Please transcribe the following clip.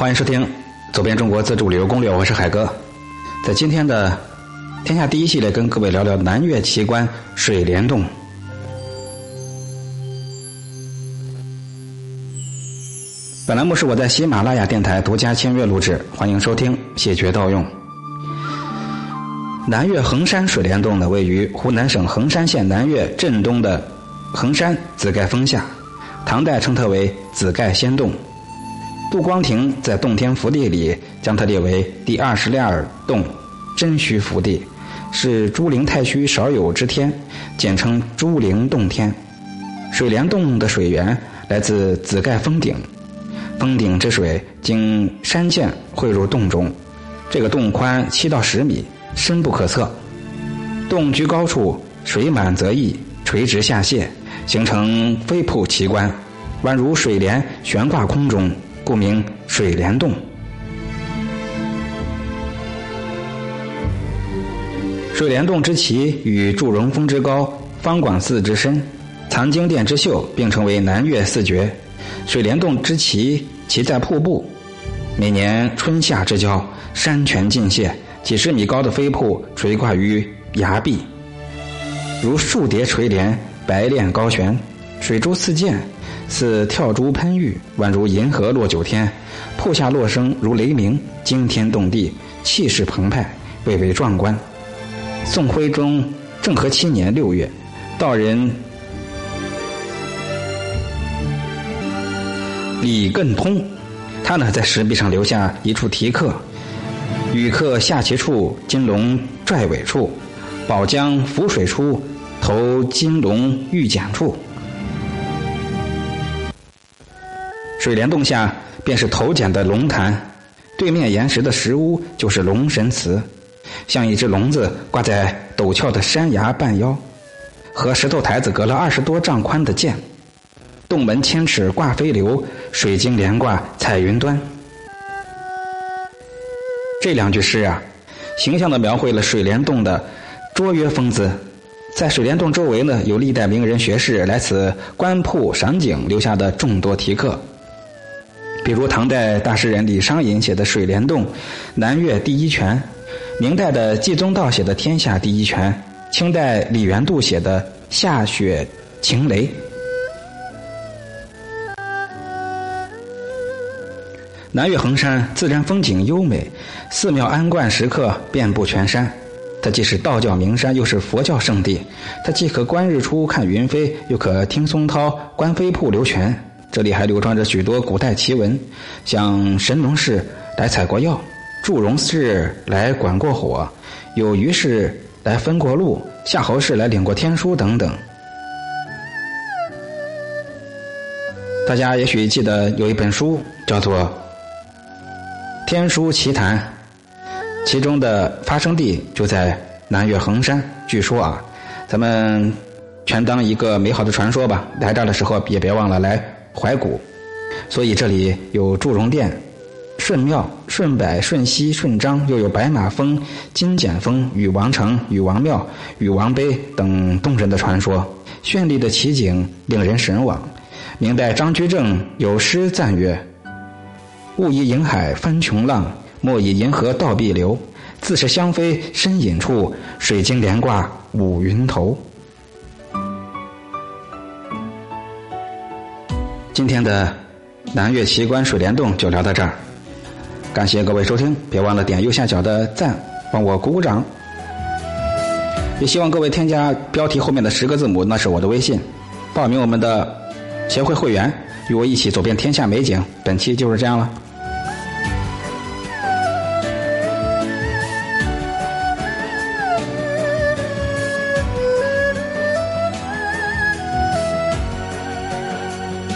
欢迎收听《走遍中国自助旅游攻略》，我是海哥。在今天的天下第一系列，跟各位聊聊南岳奇观水帘洞。本栏目是我在喜马拉雅电台独家签约录制，欢迎收听，谢绝盗用。南岳衡山水帘洞呢，位于湖南省衡山县南岳镇东的衡山紫盖峰下，唐代称它为紫盖仙洞。杜光庭在《洞天福地》里将它列为第二十二洞真虚福地，是朱陵太虚少有之天，简称朱陵洞天。水帘洞的水源来自紫盖峰顶，峰顶之水经山涧汇入洞中。这个洞宽七到十米，深不可测。洞居高处，水满则溢，垂直下泄，形成飞瀑奇观，宛如水帘悬挂空中。故名水帘洞。水帘洞之奇与祝融峰之高、方广寺之深、藏经殿之秀并称为南岳四绝。水帘洞之奇，其在瀑布。每年春夏之交，山泉尽泄，几十米高的飞瀑垂挂于崖壁，如数叠垂帘，白练高悬，水珠四溅。似跳珠喷玉，宛如银河落九天；瀑下落声如雷鸣，惊天动地，气势澎湃，蔚为壮观。宋徽宗政和七年六月，道人李艮通，他呢在石壁上留下一处题刻：“雨客下其处，金龙拽尾处；宝江浮水出，投金龙玉简处。”水帘洞下便是头剪的龙潭，对面岩石的石屋就是龙神祠，像一只笼子挂在陡峭的山崖半腰，和石头台子隔了二十多丈宽的涧。洞门千尺挂飞流，水晶连挂彩云端。这两句诗啊，形象地描绘了水帘洞的卓越风姿。在水帘洞周围呢，有历代名人学士来此观瀑赏景留下的众多题刻。比如唐代大诗人李商隐写的《水帘洞》，南岳第一泉；明代的季宗道写的《天下第一泉》；清代李元度写的《下雪晴雷》。南岳衡山自然风景优美，寺庙安观石刻遍布全山。它既是道教名山，又是佛教圣地。它既可观日出、看云飞，又可听松涛、观飞瀑流泉。这里还流传着许多古代奇闻，像神农氏来采过药，祝融氏来管过火，有虞氏来分过路，夏侯氏来领过天书等等。大家也许记得有一本书叫做《天书奇谈》，其中的发生地就在南岳衡山。据说啊，咱们全当一个美好的传说吧。来这儿的时候也别忘了来。怀古，所以这里有祝融殿、顺庙、顺柏、顺溪、顺章，又有白马峰、金简峰、禹王城、禹王庙、禹王碑等动人的传说，绚丽的奇景令人神往。明代张居正有诗赞曰：“勿以银海翻琼浪，莫以银河倒碧流。自是香飞深隐处，水晶连挂五云头。”今天的南岳奇观水帘洞就聊到这儿，感谢各位收听，别忘了点右下角的赞，帮我鼓鼓掌。也希望各位添加标题后面的十个字母，那是我的微信，报名我们的协会会员，与我一起走遍天下美景。本期就是这样了。